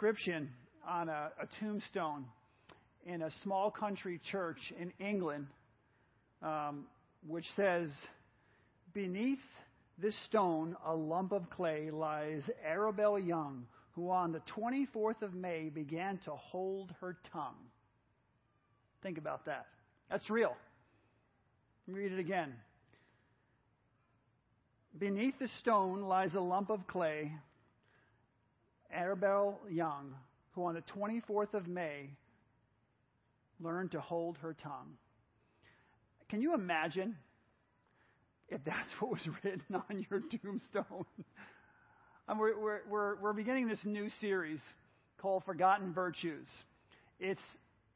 inscription on a, a tombstone in a small country church in England, um, which says, Beneath this stone, a lump of clay, lies Arabelle Young, who on the 24th of May began to hold her tongue. Think about that. That's real. Read it again. Beneath the stone lies a lump of clay, Arabelle Young, who on the 24th of May learned to hold her tongue. Can you imagine if that's what was written on your tombstone? we're, we're, we're, we're beginning this new series called Forgotten Virtues. It's,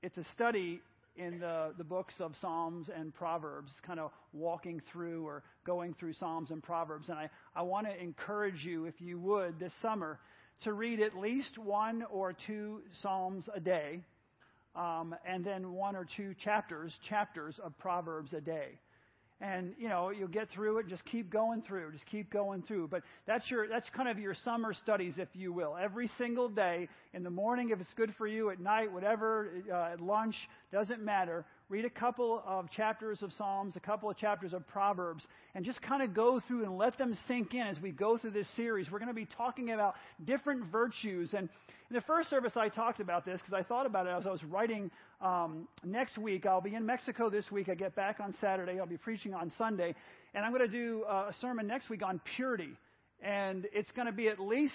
it's a study in the, the books of Psalms and Proverbs, kind of walking through or going through Psalms and Proverbs. And I, I want to encourage you, if you would, this summer, to read at least one or two Psalms a day, um, and then one or two chapters, chapters of Proverbs a day and you know you'll get through it. Just keep going through just keep going through. But that's your that's kind of your summer studies if you will. Every single day in the morning if it's good for you at night whatever uh, at lunch doesn't matter. Read a couple of chapters of psalms a couple of chapters of proverbs and just kind of go through and let them sink in as we go through this series. We're going to be talking about different virtues and in the first service, I talked about this because I thought about it as I was writing um, next week. I'll be in Mexico this week. I get back on Saturday. I'll be preaching on Sunday. And I'm going to do uh, a sermon next week on purity. And it's going to be at least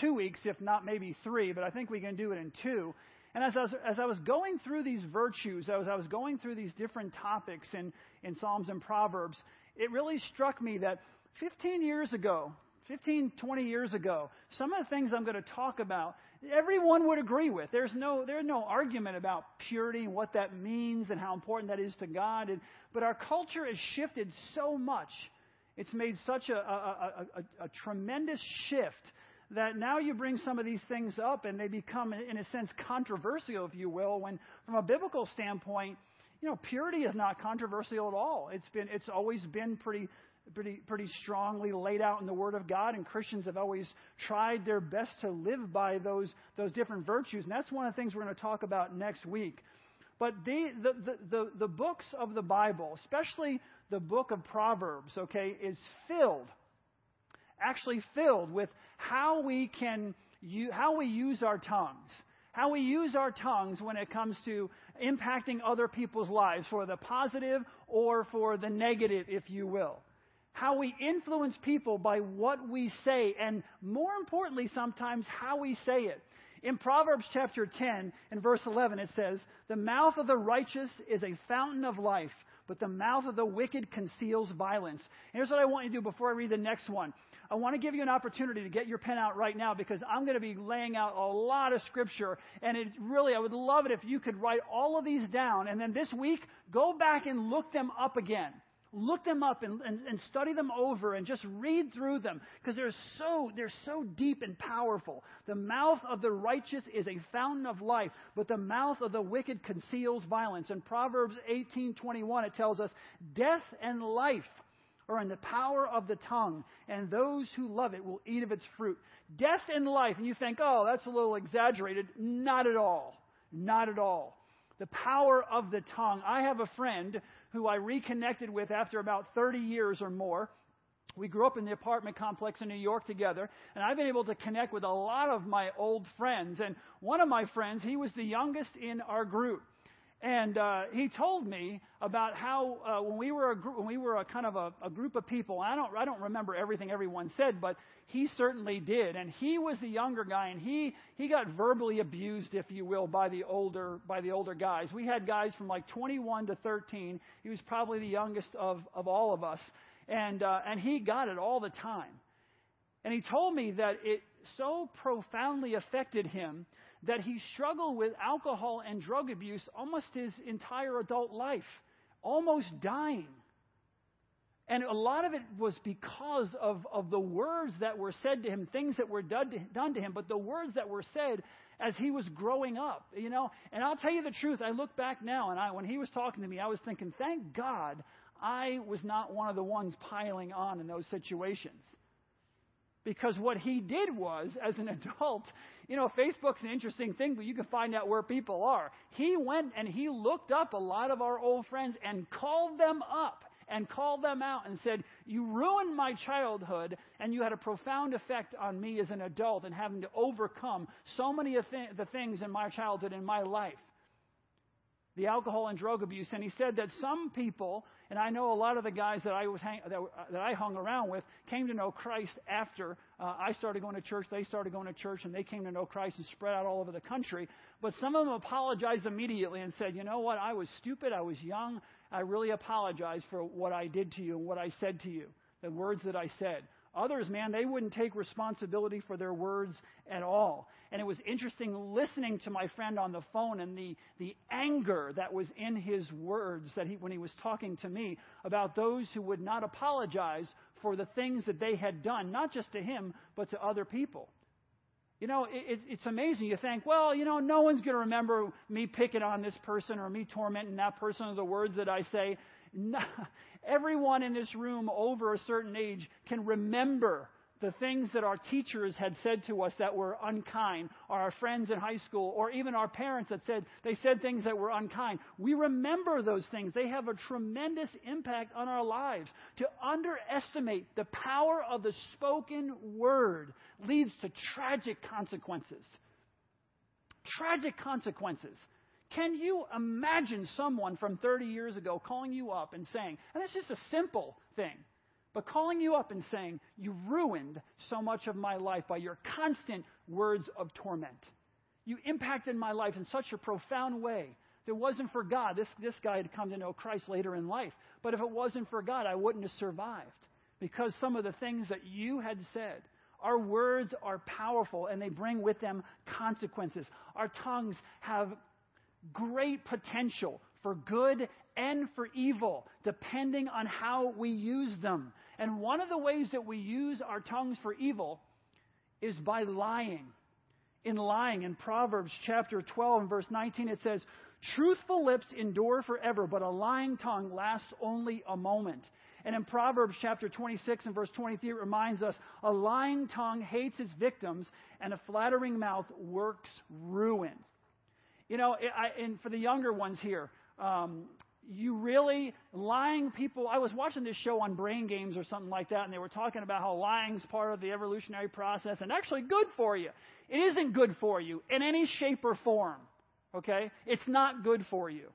two weeks, if not maybe three, but I think we can do it in two. And as I was, as I was going through these virtues, as I was going through these different topics in, in Psalms and Proverbs, it really struck me that 15 years ago, 15, 20 years ago, some of the things I'm going to talk about, everyone would agree with. There's no, there's no argument about purity and what that means and how important that is to God. And, but our culture has shifted so much. It's made such a, a, a, a tremendous shift that now you bring some of these things up and they become, in a sense, controversial, if you will, when from a biblical standpoint, you know, purity is not controversial at all. It's been, it's always been pretty pretty, pretty strongly laid out in the Word of God, and Christians have always tried their best to live by those, those different virtues. And that's one of the things we're going to talk about next week. But the, the, the, the, the books of the Bible, especially the book of Proverbs, okay, is filled, actually filled with how we can, how we use our tongues how we use our tongues when it comes to impacting other people's lives for the positive or for the negative, if you will how we influence people by what we say, and more importantly, sometimes how we say it. In Proverbs chapter 10 and verse 11, it says, The mouth of the righteous is a fountain of life, but the mouth of the wicked conceals violence. And here's what I want you to do before I read the next one. I want to give you an opportunity to get your pen out right now because I'm going to be laying out a lot of scripture. And it really, I would love it if you could write all of these down. And then this week, go back and look them up again look them up and, and, and study them over and just read through them because they're so, they're so deep and powerful. The mouth of the righteous is a fountain of life, but the mouth of the wicked conceals violence. In Proverbs 18:21 it tells us, "Death and life are in the power of the tongue, and those who love it will eat of its fruit." Death and life, and you think, "Oh, that's a little exaggerated." Not at all. Not at all. The power of the tongue. I have a friend who I reconnected with after about 30 years or more. We grew up in the apartment complex in New York together, and I've been able to connect with a lot of my old friends. And one of my friends, he was the youngest in our group. And uh, he told me about how uh, when we were a gr- when we were a kind of a, a group of people. I don't I don't remember everything everyone said, but he certainly did. And he was the younger guy, and he he got verbally abused, if you will, by the older by the older guys. We had guys from like 21 to 13. He was probably the youngest of of all of us, and uh, and he got it all the time. And he told me that it so profoundly affected him that he struggled with alcohol and drug abuse almost his entire adult life, almost dying. And a lot of it was because of, of the words that were said to him, things that were done to, done to him, but the words that were said as he was growing up, you know. And I'll tell you the truth, I look back now, and I, when he was talking to me, I was thinking, thank God I was not one of the ones piling on in those situations. Because what he did was, as an adult, you know, Facebook's an interesting thing, but you can find out where people are. He went and he looked up a lot of our old friends and called them up and called them out and said, You ruined my childhood, and you had a profound effect on me as an adult and having to overcome so many of th- the things in my childhood, in my life. The alcohol and drug abuse. And he said that some people, and I know a lot of the guys that I, was hang, that, that I hung around with, came to know Christ after uh, I started going to church. They started going to church, and they came to know Christ and spread out all over the country. But some of them apologized immediately and said, You know what? I was stupid. I was young. I really apologize for what I did to you and what I said to you, the words that I said. Others, man, they wouldn't take responsibility for their words at all. And it was interesting listening to my friend on the phone and the, the anger that was in his words that he, when he was talking to me about those who would not apologize for the things that they had done, not just to him, but to other people. You know, it, it's amazing. You think, well, you know, no one's going to remember me picking on this person or me tormenting that person or the words that I say. Everyone in this room over a certain age can remember the things that our teachers had said to us that were unkind, or our friends in high school, or even our parents that said they said things that were unkind. We remember those things. They have a tremendous impact on our lives. To underestimate the power of the spoken word leads to tragic consequences. Tragic consequences. Can you imagine someone from 30 years ago calling you up and saying, and it's just a simple thing, but calling you up and saying, You ruined so much of my life by your constant words of torment. You impacted my life in such a profound way. If it wasn't for God, this, this guy had come to know Christ later in life. But if it wasn't for God, I wouldn't have survived. Because some of the things that you had said, our words are powerful and they bring with them consequences. Our tongues have great potential for good and for evil, depending on how we use them. And one of the ways that we use our tongues for evil is by lying. In lying, in Proverbs chapter 12 and verse 19, it says, Truthful lips endure forever, but a lying tongue lasts only a moment. And in Proverbs chapter 26 and verse 23, it reminds us a lying tongue hates its victims, and a flattering mouth works ruin. You know, I, and for the younger ones here, um, you really lying people i was watching this show on brain games or something like that and they were talking about how lying's part of the evolutionary process and actually good for you. It isn't good for you in any shape or form okay? It's not good for you.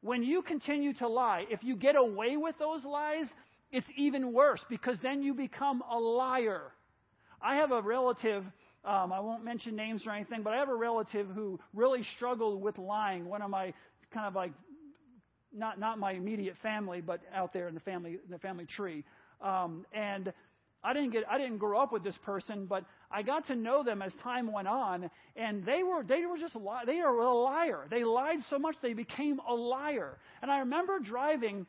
When you continue to lie if you get away with those lies it's even worse because then you become a liar. I have a relative um, I won't mention names or anything, but I have a relative who really struggled with lying. One of my kind of like not not my immediate family, but out there in the family the family tree. Um, and I didn't get I didn't grow up with this person, but I got to know them as time went on, and they were they were just li- they are a liar. They lied so much they became a liar. And I remember driving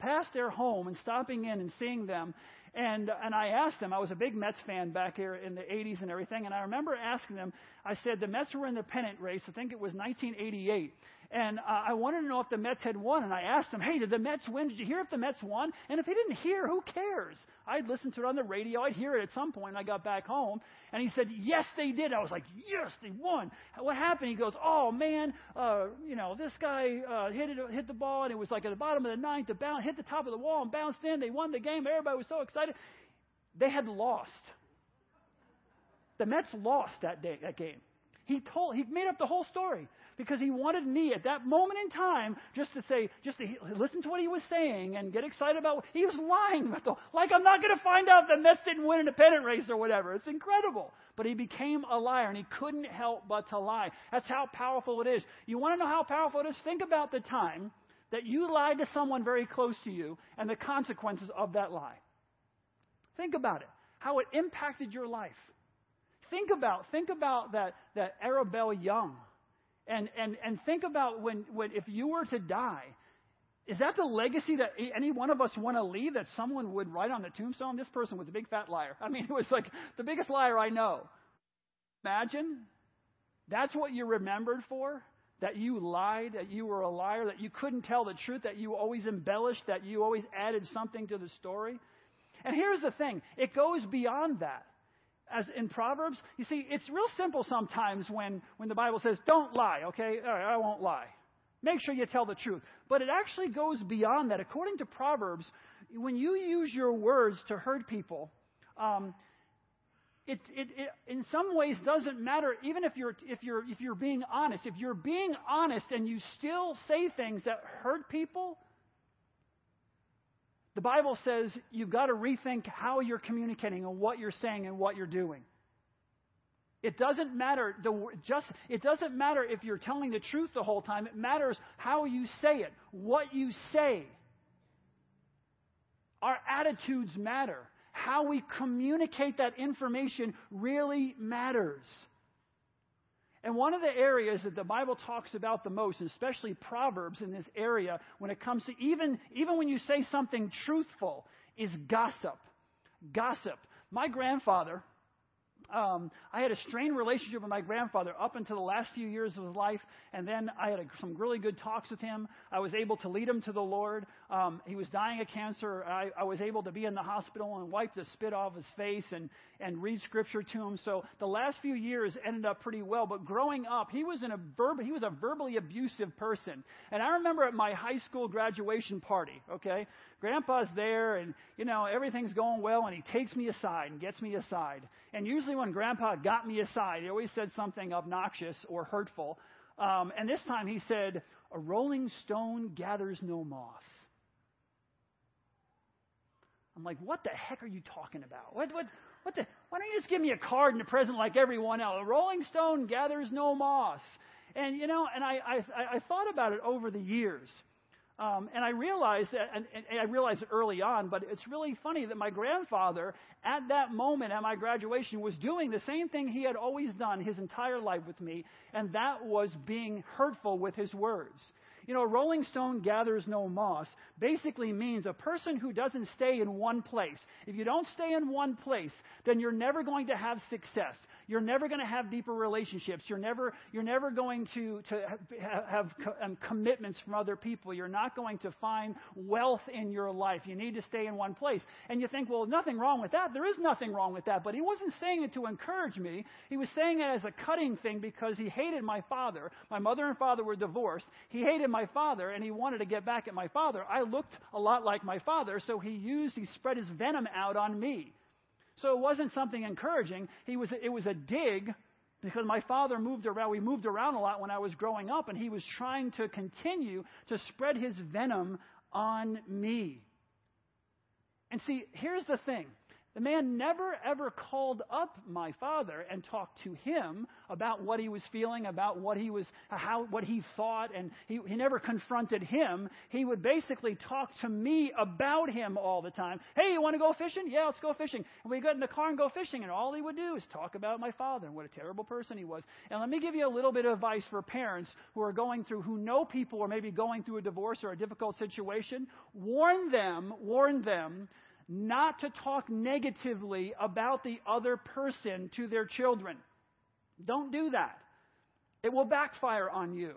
past their home and stopping in and seeing them. And, and I asked them, I was a big Mets fan back here in the 80s and everything, and I remember asking them, I said, the Mets were in the pennant race, I think it was 1988. And uh, I wanted to know if the Mets had won. And I asked him, hey, did the Mets win? Did you hear if the Mets won? And if he didn't hear, who cares? I'd listen to it on the radio. I'd hear it at some point. I got back home. And he said, yes, they did. I was like, yes, they won. What happened? He goes, oh, man, uh, you know, this guy uh, hit, it, hit the ball, and it was like at the bottom of the ninth. It bound, hit the top of the wall and bounced in. They won the game. Everybody was so excited. They had lost. The Mets lost that day, that game. He told, he made up the whole story because he wanted me at that moment in time just to say, just to listen to what he was saying and get excited about. He was lying like I'm not going to find out that Mets didn't win an independent race or whatever. It's incredible. But he became a liar and he couldn't help but to lie. That's how powerful it is. You want to know how powerful it is? Think about the time that you lied to someone very close to you and the consequences of that lie. Think about it. How it impacted your life. Think about, think about that, that Arabelle Young and, and, and think about when, when, if you were to die, is that the legacy that any one of us want to leave that someone would write on the tombstone? This person was a big fat liar. I mean, it was like the biggest liar I know. Imagine that's what you're remembered for? That you lied, that you were a liar, that you couldn't tell the truth, that you always embellished, that you always added something to the story. And here's the thing it goes beyond that. As in Proverbs, you see, it's real simple sometimes when, when the Bible says, don't lie, okay? All right, I won't lie. Make sure you tell the truth. But it actually goes beyond that. According to Proverbs, when you use your words to hurt people, um, it, it, it, in some ways doesn't matter even if you're, if, you're, if you're being honest. If you're being honest and you still say things that hurt people, the Bible says you've got to rethink how you're communicating and what you're saying and what you're doing. It doesn't matter the, just it doesn't matter if you're telling the truth the whole time. It matters how you say it, what you say. Our attitudes matter how we communicate that information really matters. And one of the areas that the Bible talks about the most, especially Proverbs in this area, when it comes to even, even when you say something truthful, is gossip. Gossip. My grandfather, um, I had a strained relationship with my grandfather up until the last few years of his life, and then I had a, some really good talks with him. I was able to lead him to the Lord. Um, he was dying of cancer. I, I was able to be in the hospital and wipe the spit off his face and, and read scripture to him. So the last few years ended up pretty well. But growing up, he was, in a verb, he was a verbally abusive person. And I remember at my high school graduation party, okay, Grandpa's there and, you know, everything's going well, and he takes me aside and gets me aside. And usually when Grandpa got me aside, he always said something obnoxious or hurtful. Um, and this time he said, A rolling stone gathers no moss. I'm like, what the heck are you talking about? What, what, what the, why don't you just give me a card and a present like everyone else? A rolling stone gathers no moss. And, you know, and I, I, I thought about it over the years. Um, and I realized that, and, and I realized it early on, but it's really funny that my grandfather, at that moment at my graduation, was doing the same thing he had always done his entire life with me, and that was being hurtful with his words. You know, Rolling Stone gathers no moss basically means a person who doesn't stay in one place. If you don't stay in one place, then you're never going to have success. You're never going to have deeper relationships. You're never, you're never going to, to have, have um, commitments from other people. You're not going to find wealth in your life. You need to stay in one place. And you think, well, nothing wrong with that. There is nothing wrong with that. But he wasn't saying it to encourage me. He was saying it as a cutting thing because he hated my father. My mother and father were divorced. He hated my my father and he wanted to get back at my father. I looked a lot like my father, so he used, he spread his venom out on me. So it wasn't something encouraging. He was, it was a dig because my father moved around. We moved around a lot when I was growing up, and he was trying to continue to spread his venom on me. And see, here's the thing the man never ever called up my father and talked to him about what he was feeling, about what he was, how, what he thought, and he, he never confronted him. He would basically talk to me about him all the time. Hey, you want to go fishing? Yeah, let's go fishing. And we get in the car and go fishing, and all he would do is talk about my father and what a terrible person he was. And let me give you a little bit of advice for parents who are going through, who know people or maybe going through a divorce or a difficult situation. Warn them, warn them not to talk negatively about the other person to their children. Don't do that. It will backfire on you.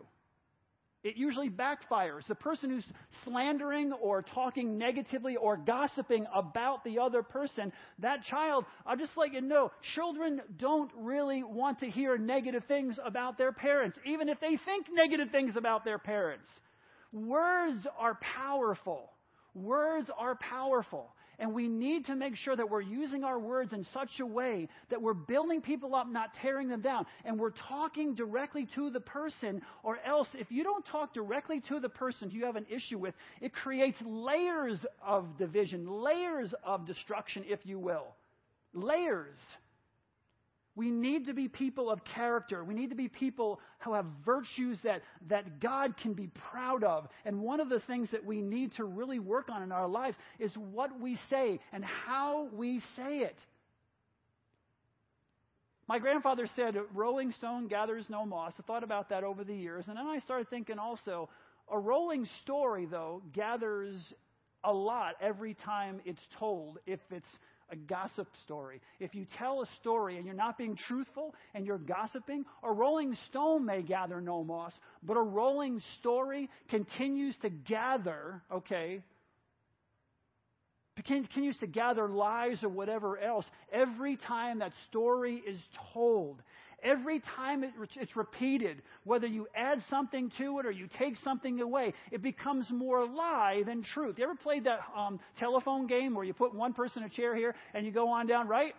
It usually backfires. The person who's slandering or talking negatively or gossiping about the other person, that child, I'll just let you know, children don't really want to hear negative things about their parents, even if they think negative things about their parents. Words are powerful. Words are powerful. And we need to make sure that we're using our words in such a way that we're building people up, not tearing them down. And we're talking directly to the person, or else, if you don't talk directly to the person you have an issue with, it creates layers of division, layers of destruction, if you will. Layers. We need to be people of character. We need to be people who have virtues that, that God can be proud of. And one of the things that we need to really work on in our lives is what we say and how we say it. My grandfather said, Rolling stone gathers no moss. I thought about that over the years. And then I started thinking also, a rolling story, though, gathers a lot every time it's told if it's a gossip story. If you tell a story and you're not being truthful and you're gossiping, a rolling stone may gather no moss, but a rolling story continues to gather, okay, continues to gather lies or whatever else. Every time that story is told, every time it, it's repeated, whether you add something to it or you take something away, it becomes more lie than truth. You ever played that um, telephone game where you put one person in a chair here and you go on down, right?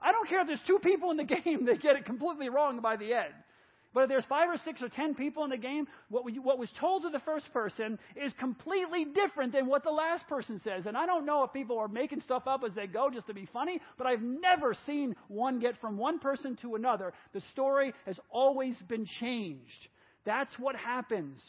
I don't care if there's two people in the game that get it completely wrong by the end. If there's five or six or ten people in the game, what, we, what was told to the first person is completely different than what the last person says. And I don't know if people are making stuff up as they go just to be funny, but I've never seen one get from one person to another. The story has always been changed. That's what happens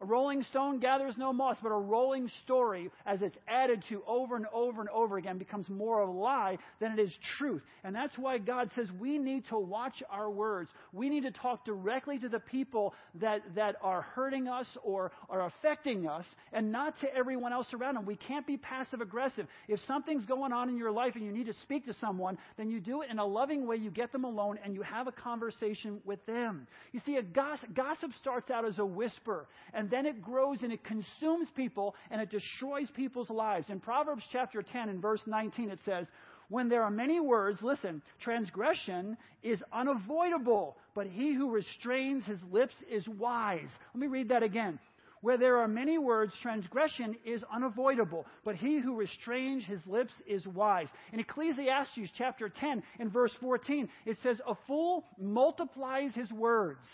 a rolling stone gathers no moss, but a rolling story, as it's added to over and over and over again, becomes more of a lie than it is truth. And that's why God says we need to watch our words. We need to talk directly to the people that, that are hurting us or are affecting us and not to everyone else around them. We can't be passive aggressive. If something's going on in your life and you need to speak to someone, then you do it in a loving way. You get them alone and you have a conversation with them. You see, a gossip, gossip starts out as a whisper. And and then it grows and it consumes people and it destroys people's lives. In Proverbs chapter 10 and verse 19, it says, When there are many words, listen, transgression is unavoidable, but he who restrains his lips is wise. Let me read that again. Where there are many words, transgression is unavoidable, but he who restrains his lips is wise. In Ecclesiastes chapter 10 and verse 14, it says, A fool multiplies his words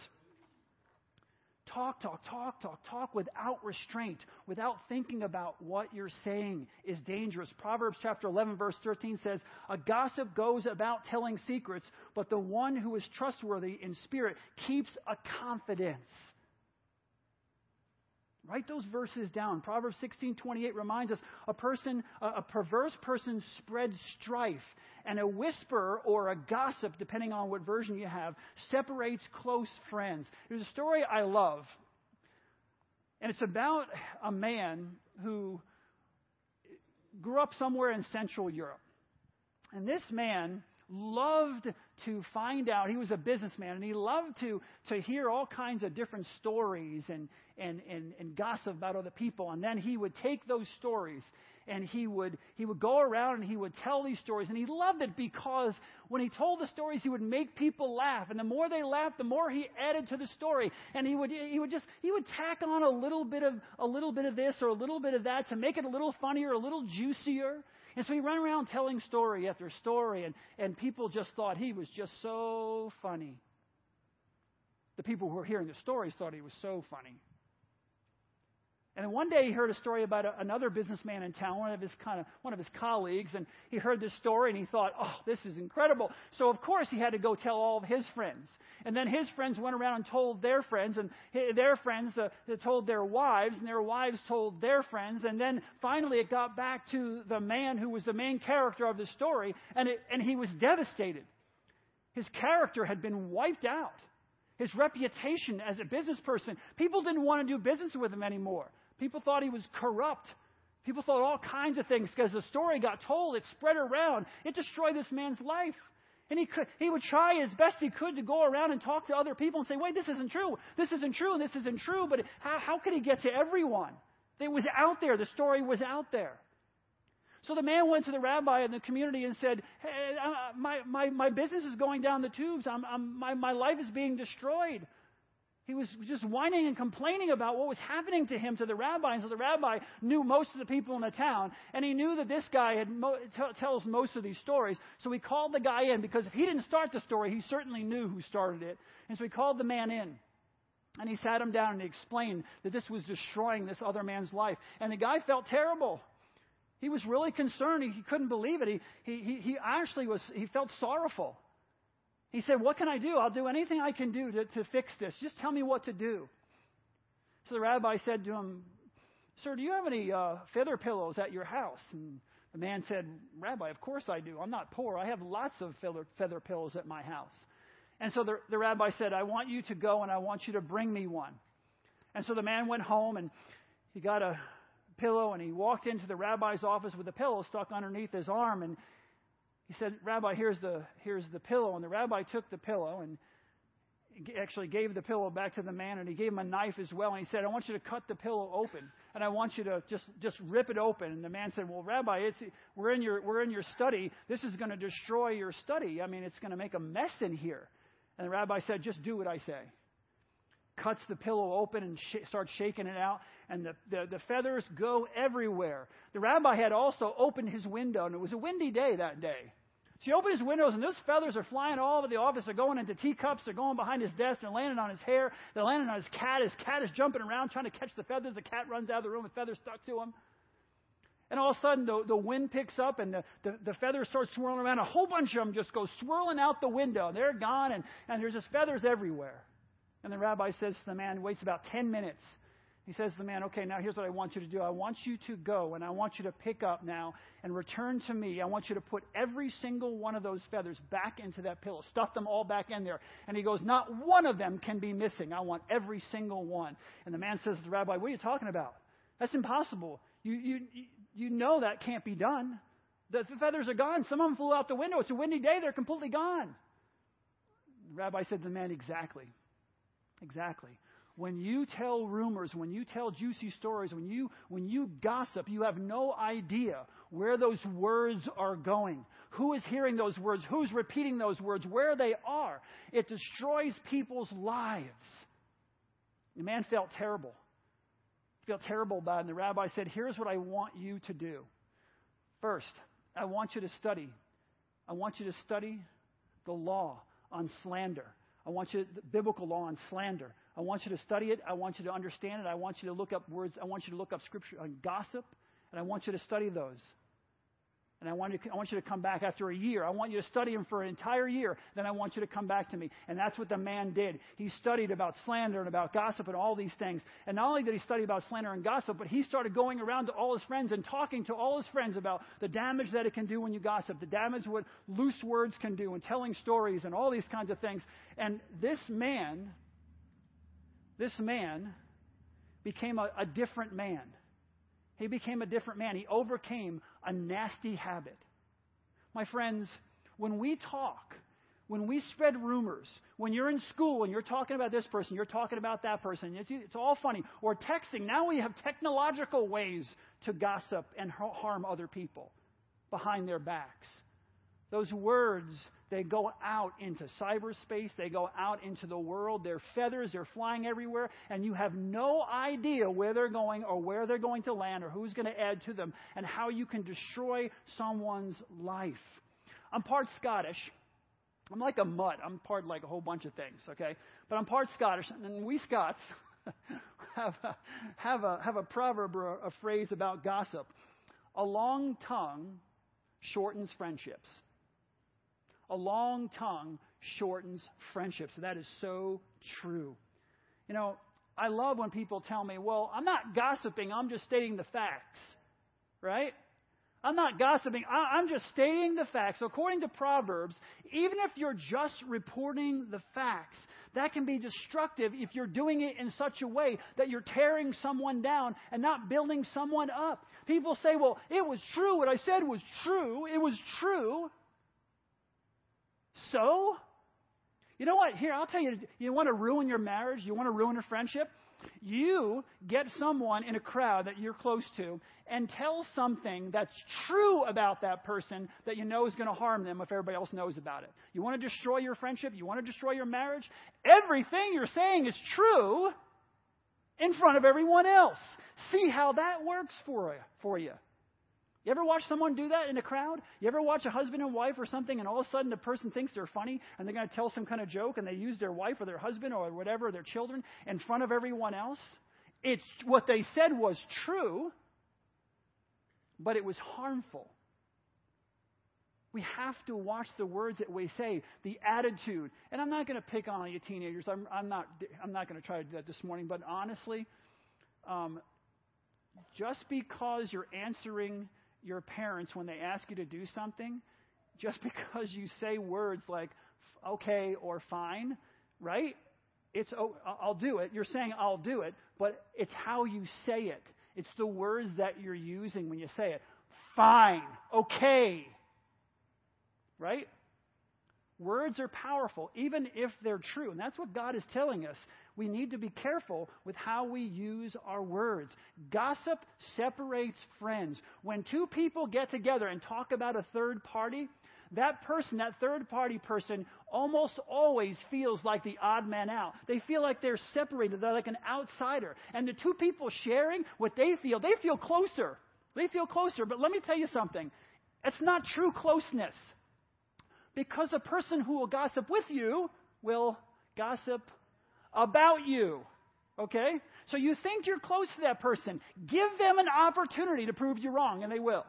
talk, talk, talk, talk, talk without restraint, without thinking about what you're saying is dangerous. Proverbs chapter 11 verse 13 says, a gossip goes about telling secrets, but the one who is trustworthy in spirit keeps a confidence. Write those verses down. Proverbs 16:28 reminds us a person a perverse person spreads strife and a whisper or a gossip depending on what version you have separates close friends. There's a story I love. And it's about a man who grew up somewhere in Central Europe. And this man loved to find out. He was a businessman, and he loved to, to hear all kinds of different stories and, and, and, and gossip about other people. And then he would take those stories and he would, he would go around and he would tell these stories. And he loved it because when he told the stories, he would make people laugh. And the more they laughed, the more he added to the story. And he would, he would just, he would tack on a little bit of, a little bit of this or a little bit of that to make it a little funnier, a little juicier. And so he ran around telling story after story, and, and people just thought he was just so funny. The people who were hearing the stories thought he was so funny. And then one day he heard a story about a, another businessman in town, one of his kind of one of his colleagues, and he heard this story and he thought, "Oh, this is incredible!" So of course he had to go tell all of his friends. And then his friends went around and told their friends, and their friends uh, told their wives, and their wives told their friends. And then finally it got back to the man who was the main character of the story, and it, and he was devastated. His character had been wiped out. His reputation as a business person, people didn't want to do business with him anymore. People thought he was corrupt. People thought all kinds of things because the story got told, it spread around, it destroyed this man's life. And he, could, he would try as best he could to go around and talk to other people and say, wait, this isn't true, this isn't true, this isn't true. But how, how could he get to everyone? It was out there, the story was out there. So the man went to the rabbi in the community and said, hey, uh, my, my, my business is going down the tubes. I'm, I'm, my, my life is being destroyed. He was just whining and complaining about what was happening to him to the rabbi. And so the rabbi knew most of the people in the town, and he knew that this guy had mo- t- tells most of these stories. So he called the guy in because if he didn't start the story, he certainly knew who started it. And so he called the man in. And he sat him down and he explained that this was destroying this other man's life. And the guy felt terrible. He was really concerned. He, he couldn't believe it. He, he, he actually was, he felt sorrowful. He said, What can I do? I'll do anything I can do to, to fix this. Just tell me what to do. So the rabbi said to him, Sir, do you have any uh, feather pillows at your house? And the man said, Rabbi, of course I do. I'm not poor. I have lots of feather, feather pillows at my house. And so the, the rabbi said, I want you to go and I want you to bring me one. And so the man went home and he got a pillow and he walked into the rabbi's office with a pillow stuck underneath his arm and he said, Rabbi, here's the, here's the pillow. And the rabbi took the pillow and actually gave the pillow back to the man and he gave him a knife as well. And he said, I want you to cut the pillow open. and I want you to just, just rip it open. And the man said, Well, Rabbi, it's, we're, in your, we're in your study. This is going to destroy your study. I mean, it's going to make a mess in here. And the rabbi said, Just do what I say. Cuts the pillow open and sh- starts shaking it out, and the, the, the feathers go everywhere. The rabbi had also opened his window, and it was a windy day that day. So he opens windows, and those feathers are flying all over the office. They're going into teacups. They're going behind his desk. They're landing on his hair. They're landing on his cat. His cat is jumping around trying to catch the feathers. The cat runs out of the room with feathers stuck to him. And all of a sudden, the, the wind picks up, and the, the, the feathers start swirling around. A whole bunch of them just go swirling out the window. They're gone, and, and there's just feathers everywhere. And the rabbi says to the man, waits about 10 minutes he says to the man, Okay, now here's what I want you to do. I want you to go and I want you to pick up now and return to me. I want you to put every single one of those feathers back into that pillow. Stuff them all back in there. And he goes, Not one of them can be missing. I want every single one. And the man says to the rabbi, What are you talking about? That's impossible. You, you, you know that can't be done. The feathers are gone. Some of them flew out the window. It's a windy day. They're completely gone. The rabbi said to the man, Exactly. Exactly when you tell rumors, when you tell juicy stories, when you, when you gossip, you have no idea where those words are going. Who is hearing those words? Who's repeating those words? Where they are. It destroys people's lives. The man felt terrible. He felt terrible about it. And the rabbi said, Here's what I want you to do. First, I want you to study. I want you to study the law on slander. I want you the biblical law on slander. I want you to study it. I want you to understand it. I want you to look up words. I want you to look up scripture on gossip, and I want you to study those. And I want, you, I want you to come back after a year. I want you to study them for an entire year. Then I want you to come back to me. And that's what the man did. He studied about slander and about gossip and all these things. And not only did he study about slander and gossip, but he started going around to all his friends and talking to all his friends about the damage that it can do when you gossip, the damage what loose words can do, and telling stories and all these kinds of things. And this man this man became a, a different man. He became a different man. He overcame a nasty habit. My friends, when we talk, when we spread rumors, when you're in school and you're talking about this person, you're talking about that person, it's, it's, all funny. Or texting, now we have technological ways to gossip and harm other people behind their backs. Those words, they go out into cyberspace, they go out into the world. They're feathers, they're flying everywhere, and you have no idea where they're going or where they're going to land or who's going to add to them and how you can destroy someone's life. I'm part Scottish. I'm like a mutt. I'm part like a whole bunch of things, okay? But I'm part Scottish, and we Scots have a, have a, have a proverb or a phrase about gossip. A long tongue shortens friendships a long tongue shortens friendships. That is so true. You know, I love when people tell me, well, I'm not gossiping, I'm just stating the facts. Right? I'm not gossiping. I'm just stating the facts. According to Proverbs, even if you're just reporting the facts, that can be destructive if you're doing it in such a way that you're tearing someone down and not building someone up. People say, well, it was true. What I said was true. It was true. So? You know what? Here, I'll tell you, you want to ruin your marriage? You want to ruin a friendship? You get someone in a crowd that you're close to and tell something that's true about that person that you know is going to harm them if everybody else knows about it. You want to destroy your friendship? You want to destroy your marriage? Everything you're saying is true in front of everyone else. See how that works for you. For you. You ever watch someone do that in a crowd? You ever watch a husband and wife or something, and all of a sudden the person thinks they're funny, and they're going to tell some kind of joke, and they use their wife or their husband or whatever, their children, in front of everyone else? It's what they said was true, but it was harmful. We have to watch the words that we say, the attitude. And I'm not going to pick on you teenagers. I'm, I'm not. I'm not going to try to do that this morning. But honestly, um, just because you're answering your parents when they ask you to do something just because you say words like okay or fine, right? It's oh, I'll do it. You're saying I'll do it, but it's how you say it. It's the words that you're using when you say it. Fine, okay. Right? Words are powerful, even if they're true. And that's what God is telling us. We need to be careful with how we use our words. Gossip separates friends. When two people get together and talk about a third party, that person, that third party person, almost always feels like the odd man out. They feel like they're separated, they're like an outsider. And the two people sharing what they feel, they feel closer. They feel closer. But let me tell you something it's not true closeness. Because a person who will gossip with you will gossip about you. Okay? So you think you're close to that person. Give them an opportunity to prove you wrong, and they will.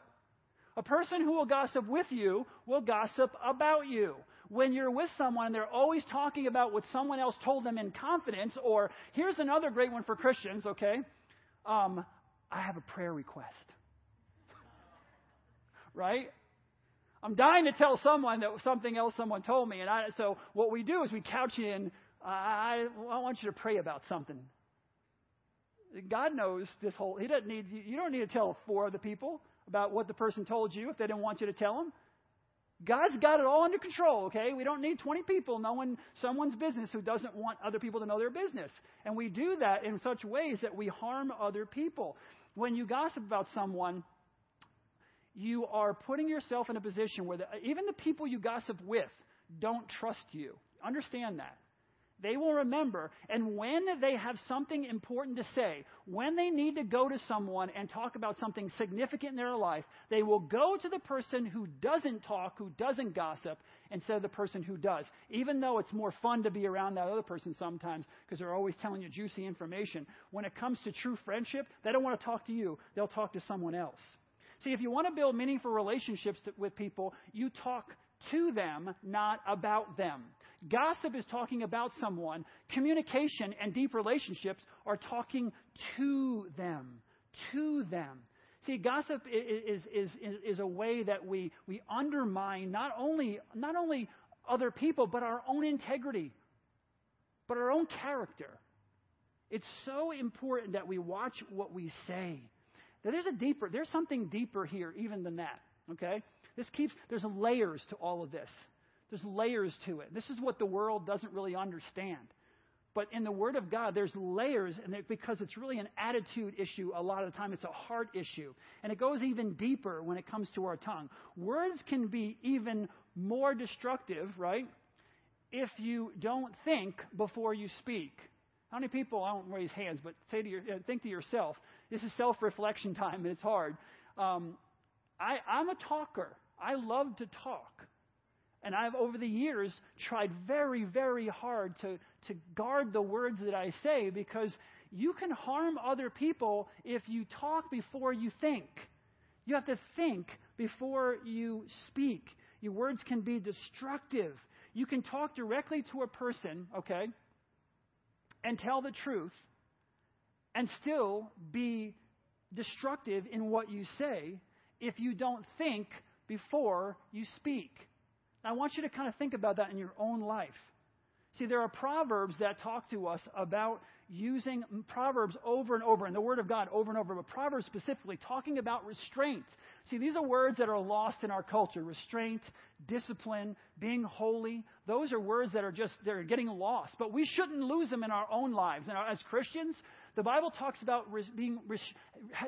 A person who will gossip with you will gossip about you. When you're with someone, they're always talking about what someone else told them in confidence, or here's another great one for Christians, okay? Um, I have a prayer request. right? I'm dying to tell someone that something else someone told me, and I, so what we do is we couch in. I, I want you to pray about something. God knows this whole. He doesn't need. You don't need to tell four other people about what the person told you if they didn't want you to tell them. God's got it all under control, okay? We don't need 20 people knowing someone's business who doesn't want other people to know their business. And we do that in such ways that we harm other people. When you gossip about someone, you are putting yourself in a position where the, even the people you gossip with don't trust you. Understand that. They will remember. And when they have something important to say, when they need to go to someone and talk about something significant in their life, they will go to the person who doesn't talk, who doesn't gossip, instead of the person who does. Even though it's more fun to be around that other person sometimes because they're always telling you juicy information. When it comes to true friendship, they don't want to talk to you, they'll talk to someone else. See, if you want to build meaningful relationships with people, you talk to them, not about them. Gossip is talking about someone. Communication and deep relationships are talking to them. To them. See, gossip is, is, is, a way that we, we undermine not only, not only other people, but our own integrity, but our own character. It's so important that we watch what we say. That there's a deeper, there's something deeper here even than that. Okay? This keeps, there's layers to all of this. There's layers to it. This is what the world doesn't really understand. But in the Word of God, there's layers, and because it's really an attitude issue, a lot of the time it's a heart issue. And it goes even deeper when it comes to our tongue. Words can be even more destructive, right? If you don't think before you speak. How many people, I don't raise hands, but say to your, think to yourself, this is self reflection time, and it's hard. Um, I, I'm a talker. I love to talk. And I've, over the years, tried very, very hard to, to guard the words that I say because you can harm other people if you talk before you think. You have to think before you speak. Your words can be destructive. You can talk directly to a person, okay, and tell the truth and still be destructive in what you say if you don't think before you speak. I want you to kind of think about that in your own life. See, there are proverbs that talk to us about using proverbs over and over, in the Word of God over and over, but proverbs specifically talking about restraint. See, these are words that are lost in our culture restraint, discipline, being holy. Those are words that are just, they're getting lost. But we shouldn't lose them in our own lives. And as Christians, the Bible talks about being,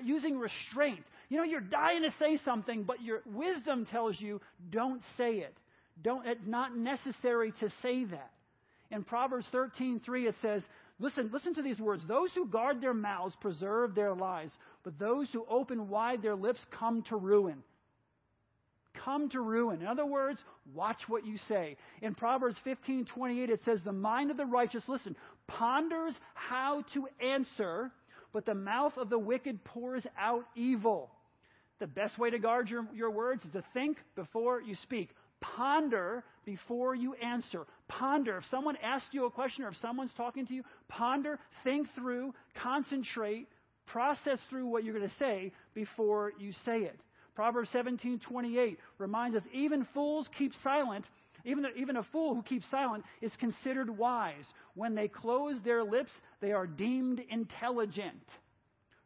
using restraint. You know, you're dying to say something, but your wisdom tells you don't say it. Don't, it's not necessary to say that. In Proverbs 13:3 it says, listen, listen to these words. Those who guard their mouths preserve their lives, but those who open wide their lips come to ruin. Come to ruin. In other words, watch what you say. In Proverbs 15:28 it says, "The mind of the righteous, listen, ponders how to answer, but the mouth of the wicked pours out evil." The best way to guard your, your words is to think before you speak. Ponder before you answer. Ponder. If someone asks you a question or if someone's talking to you, ponder, think through, concentrate, process through what you're going to say before you say it. Proverbs 17:28 reminds us even fools keep silent. Even, even a fool who keeps silent is considered wise. When they close their lips, they are deemed intelligent.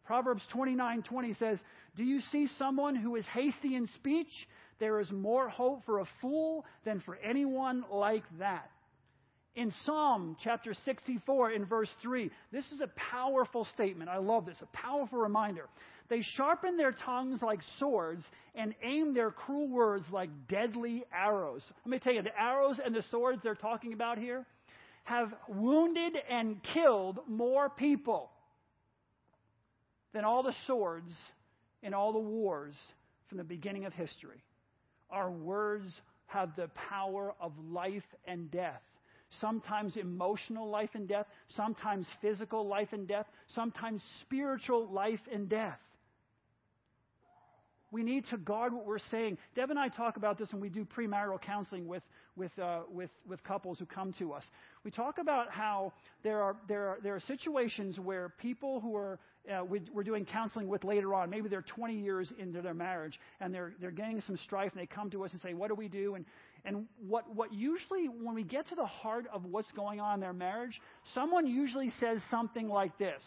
Proverbs 29:20 says, "Do you see someone who is hasty in speech? There is more hope for a fool than for anyone like that. In Psalm chapter 64, in verse 3, this is a powerful statement. I love this, a powerful reminder. They sharpen their tongues like swords and aim their cruel words like deadly arrows. Let me tell you, the arrows and the swords they're talking about here have wounded and killed more people than all the swords in all the wars from the beginning of history. Our words have the power of life and death. Sometimes emotional life and death, sometimes physical life and death, sometimes spiritual life and death. We need to guard what we're saying. Deb and I talk about this when we do premarital counseling with, with, uh, with, with couples who come to us. We talk about how there are, there are, there are situations where people who are uh, we, are doing counseling with later on, maybe they're 20 years into their marriage and they're, they're getting some strife and they come to us and say, What do we do? And, and what, what usually, when we get to the heart of what's going on in their marriage, someone usually says something like this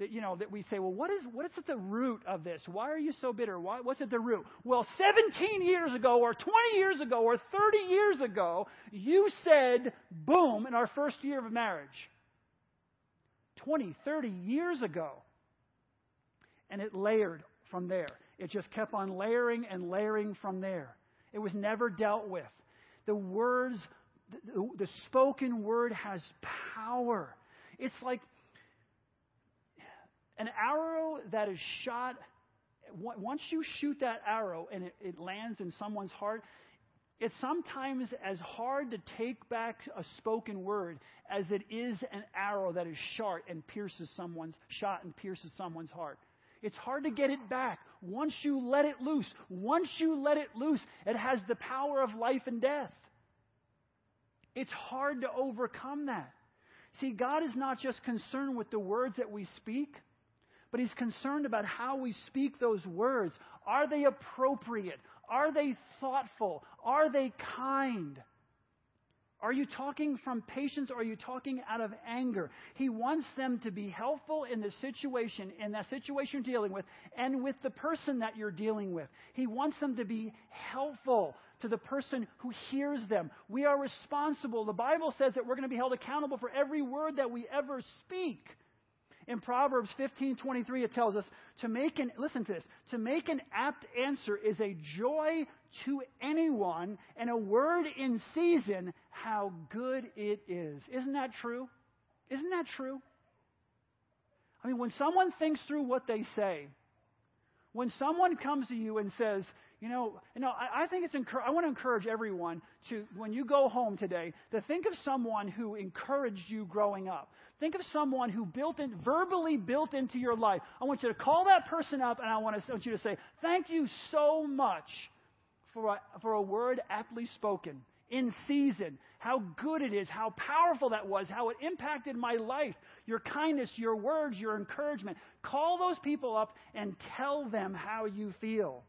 that you know that we say, well, what is what is at the root of this? Why are you so bitter? Why, what's at the root? Well, 17 years ago, or 20 years ago, or 30 years ago, you said, boom, in our first year of marriage. 20, 30 years ago, and it layered from there. It just kept on layering and layering from there. It was never dealt with. The words, the, the spoken word has power. It's like an arrow that is shot, once you shoot that arrow and it, it lands in someone's heart, it's sometimes as hard to take back a spoken word as it is an arrow that is shot and pierces someone's shot and pierces someone's heart. It's hard to get it back. Once you let it loose, once you let it loose, it has the power of life and death. It's hard to overcome that. See, God is not just concerned with the words that we speak, but he's concerned about how we speak those words. Are they appropriate? Are they thoughtful? Are they kind? Are you talking from patience or are you talking out of anger? He wants them to be helpful in the situation, in that situation you're dealing with, and with the person that you're dealing with. He wants them to be helpful to the person who hears them. We are responsible. The Bible says that we're going to be held accountable for every word that we ever speak. In Proverbs 15:23 it tells us to make an listen to this, to make an apt answer is a joy to anyone and a word in season how good it is. Isn't that true? Isn't that true? I mean, when someone thinks through what they say, when someone comes to you and says, you know, you know I, I think it's I want to encourage everyone to, when you go home today, to think of someone who encouraged you growing up. Think of someone who built in, verbally built into your life. I want you to call that person up and I want, to, I want you to say, thank you so much for a, for a word aptly spoken in season, how good it is, how powerful that was, how it impacted my life, your kindness, your words, your encouragement. Call those people up and tell them how you feel.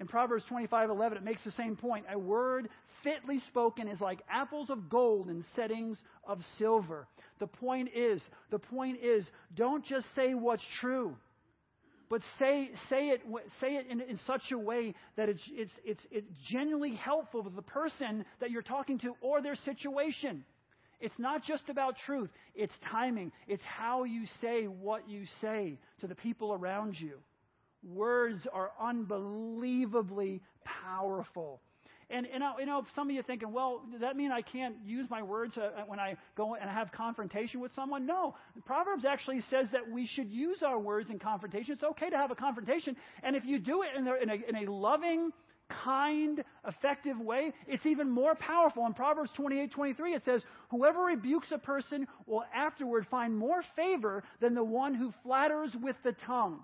In Proverbs 25:11 it makes the same point. A word fitly spoken is like apples of gold in settings of silver. The point is, the point is, don't just say what's true, but say, say it, say it in, in such a way that it's, it's, it's, it's genuinely helpful to the person that you're talking to or their situation. It's not just about truth, it's timing. It's how you say what you say to the people around you. Words are unbelievably powerful. And, and you know, some of you are thinking, well, does that mean I can't use my words uh, when I go and have confrontation with someone? No. Proverbs actually says that we should use our words in confrontation. It's okay to have a confrontation. And if you do it in in a, in a loving, kind, effective way, it's even more powerful. In Proverbs 28 23, it says, Whoever rebukes a person will afterward find more favor than the one who flatters with the tongue.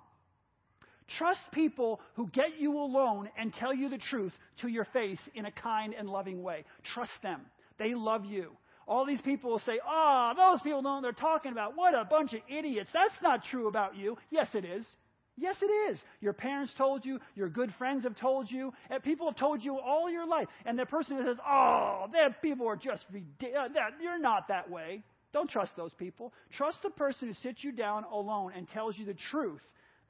Trust people who get you alone and tell you the truth to your face in a kind and loving way. Trust them. They love you. All these people will say, Ah, oh, those people know what they're talking about. What a bunch of idiots. That's not true about you. Yes, it is. Yes, it is. Your parents told you, your good friends have told you, and people have told you all your life. And the person who says, Oh, that people are just ridiculous. You're not that way. Don't trust those people. Trust the person who sits you down alone and tells you the truth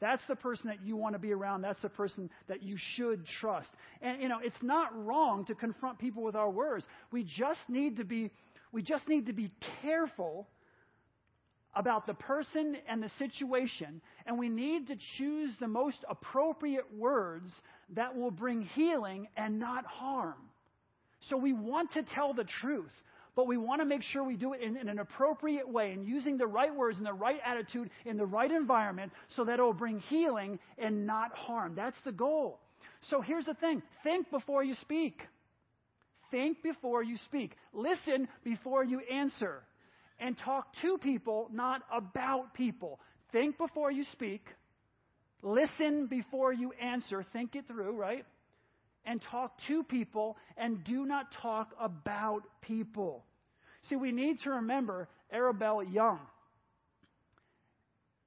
That's the person that you want to be around. That's the person that you should trust. And you know, it's not wrong to confront people with our words. We just need to be we just need to be careful about the person and the situation, and we need to choose the most appropriate words that will bring healing and not harm. So we want to tell the truth, but we want to make sure we do it in, in, an appropriate way and using the right words and the right attitude in the right environment so that it will bring healing and not harm. That's the goal. So here's the thing think before you speak. Think before you speak. Listen before you answer and talk to people, not about people. Think before you speak. Listen before you answer. Think it through, right? And talk to people and do not talk about people. See, we need to remember Arabella Young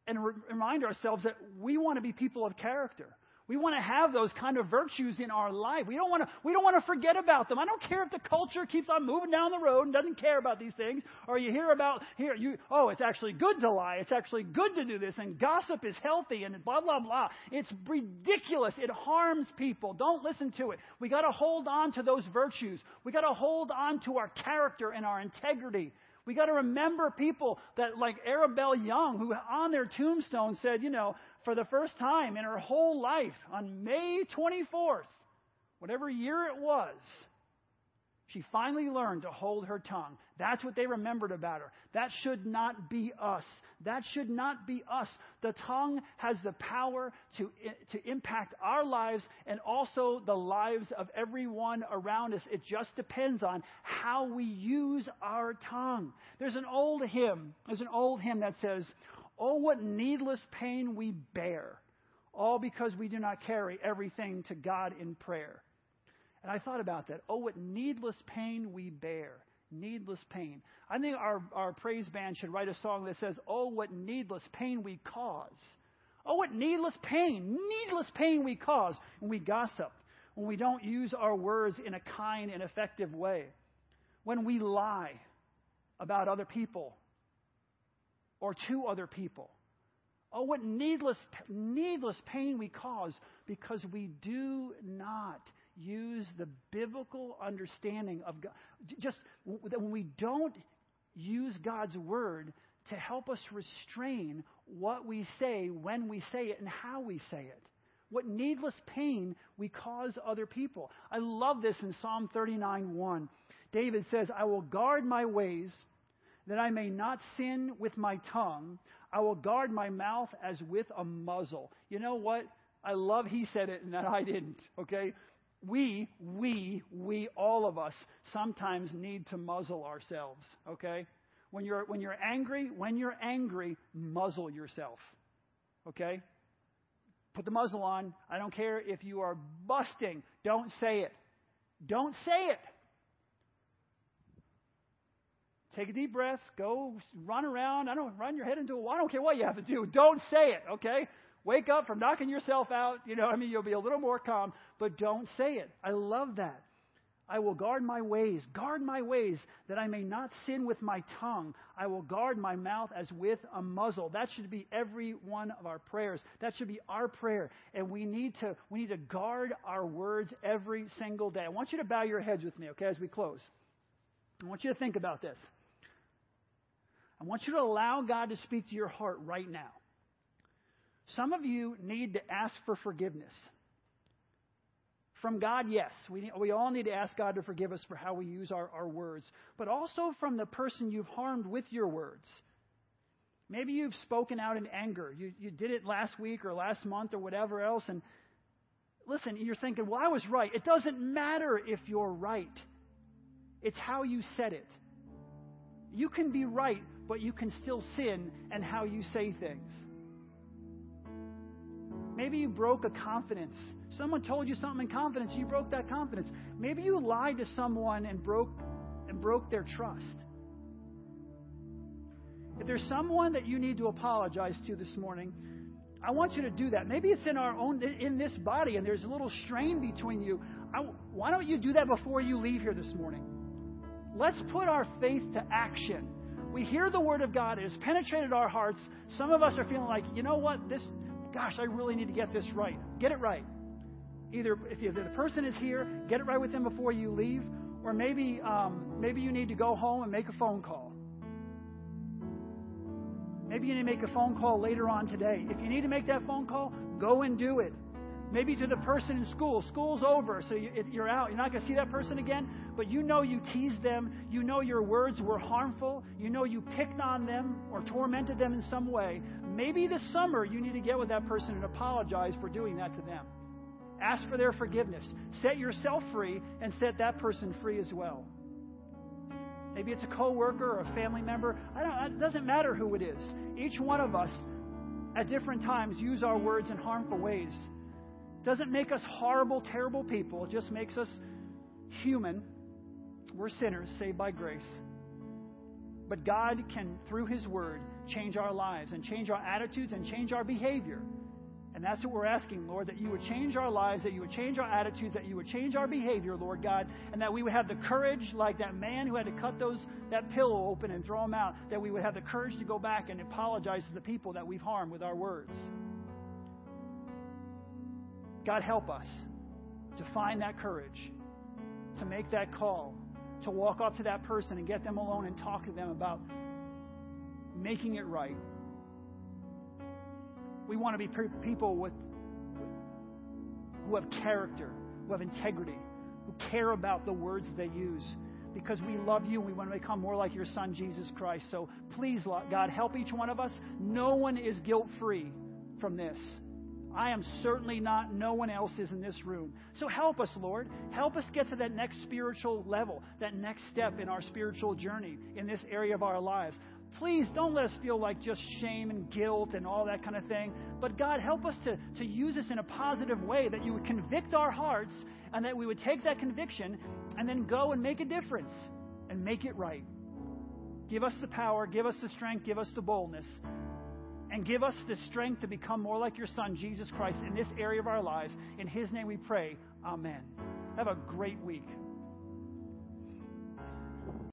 and re- remind ourselves that we want to be people of character. We want to have those kind of virtues in our life. We don't want to, we don't want to forget about them. I don't care if the culture keeps on moving down the road and doesn't care about these things, or you hear about here, you, oh, it's actually good to lie. It's actually good to do this, and gossip is healthy, and blah, blah, blah. It's ridiculous. It harms people. Don't listen to it. We got to hold on to those virtues. We got to hold on to our character and our integrity. We got to remember people that, like Arabella Young, who on their tombstone said, you know, for the first time in her whole life on May 24th, whatever year it was, she finally learned to hold her tongue. That's what they remembered about her. That should not be us. That should not be us. The tongue has the power to, to impact our lives and also the lives of everyone around us. It just depends on how we use our tongue. There's an old hymn. There's an old hymn that says, Oh, what needless pain we bear, all because we do not carry everything to God in prayer. And I thought about that. Oh, what needless pain we bear. Needless pain. I think our, our praise band should write a song that says, Oh, what needless pain we cause. Oh, what needless pain, needless pain we cause when we gossip, when we don't use our words in a kind and effective way, when we lie about other people or to other people. Oh, what needless, needless pain we cause because we do not use the biblical understanding of God. Just when we don't use God's word to help us restrain what we say, when we say it, and how we say it. What needless pain we cause other people. I love this in Psalm 39 1. David says, I will guard my ways that I may not sin with my tongue. I will guard my mouth as with a muzzle. You know what? I love he said it and that I didn't, okay? We, we, we, all of us sometimes need to muzzle ourselves, okay? When you're, when you're angry, when you're angry, muzzle yourself, okay? Put the muzzle on. I don't care if you are busting. Don't say it. Don't say it. Take a deep breath. Go run around. I don't run your head into a wall. I don't care what you have to do. Don't say it, okay? Wake up from knocking yourself out. You know, I mean, you'll be a little more calm, but don't say it. I love that. I will guard my ways, guard my ways, that I may not sin with my tongue. I will guard my mouth as with a muzzle. That should be every one of our prayers. That should be our prayer. And we need to, we need to guard our words every single day. I want you to bow your heads with me, okay, as we close. I want you to think about this. I want you to allow God to speak to your heart right now. Some of you need to ask for forgiveness. From God, yes. We, we all need to ask God to forgive us for how we use our, our words, but also from the person you've harmed with your words. Maybe you've spoken out in anger. You, you did it last week or last month or whatever else, and listen, you're thinking, well, I was right. It doesn't matter if you're right, it's how you said it. You can be right, but you can still sin and how you say things. Maybe you broke a confidence. Someone told you something in confidence, you broke that confidence. Maybe you lied to someone and broke and broke their trust. If there's someone that you need to apologize to this morning, I want you to do that. Maybe it's in our own in this body and there's a little strain between you. I, why don't you do that before you leave here this morning? Let's put our faith to action we hear the Word of God, it has penetrated our hearts. Some of us are feeling like, you know what, this gosh, I really need to get this right. Get it right. Either if the person is here, get it right with them before you leave, or maybe um, maybe you need to go home and make a phone call. Maybe you need to make a phone call later on today. If you need to make that phone call, go and do it. Maybe to the person in school. School's over, so you're out. You're not going to see that person again, but you know you teased them. You know your words were harmful. You know you picked on them or tormented them in some way. Maybe this summer you need to get with that person and apologize for doing that to them. Ask for their forgiveness. Set yourself free and set that person free as well. Maybe it's a coworker or a family member. It doesn't matter who it is. Each one of us, at different times, use our words in harmful ways. Doesn't make us horrible, terrible people. It just makes us human. We're sinners saved by grace. But God can, through His Word, change our lives and change our attitudes and change our behavior. And that's what we're asking, Lord, that you would change our lives, that you would change our attitudes, that you would change our behavior, Lord God, and that we would have the courage, like that man who had to cut those that pillow open and throw them out, that we would have the courage to go back and apologize to the people that we've harmed with our words. God, help us to find that courage, to make that call, to walk up to that person and get them alone and talk to them about making it right. We want to be people with, who have character, who have integrity, who care about the words they use because we love you and we want to become more like your son, Jesus Christ. So please, God, help each one of us. No one is guilt free from this. I am certainly not. No one else is in this room. So help us, Lord. Help us get to that next spiritual level, that next step in our spiritual journey in this area of our lives. Please don't let us feel like just shame and guilt and all that kind of thing. But God, help us to, to use this in a positive way, that you would convict our hearts and that we would take that conviction and then go and make a difference and make it right. Give us the power, give us the strength, give us the boldness and give us the strength to become more like your Son, Jesus Christ, in this area of our lives. In His name we pray. Amen. Have a great week.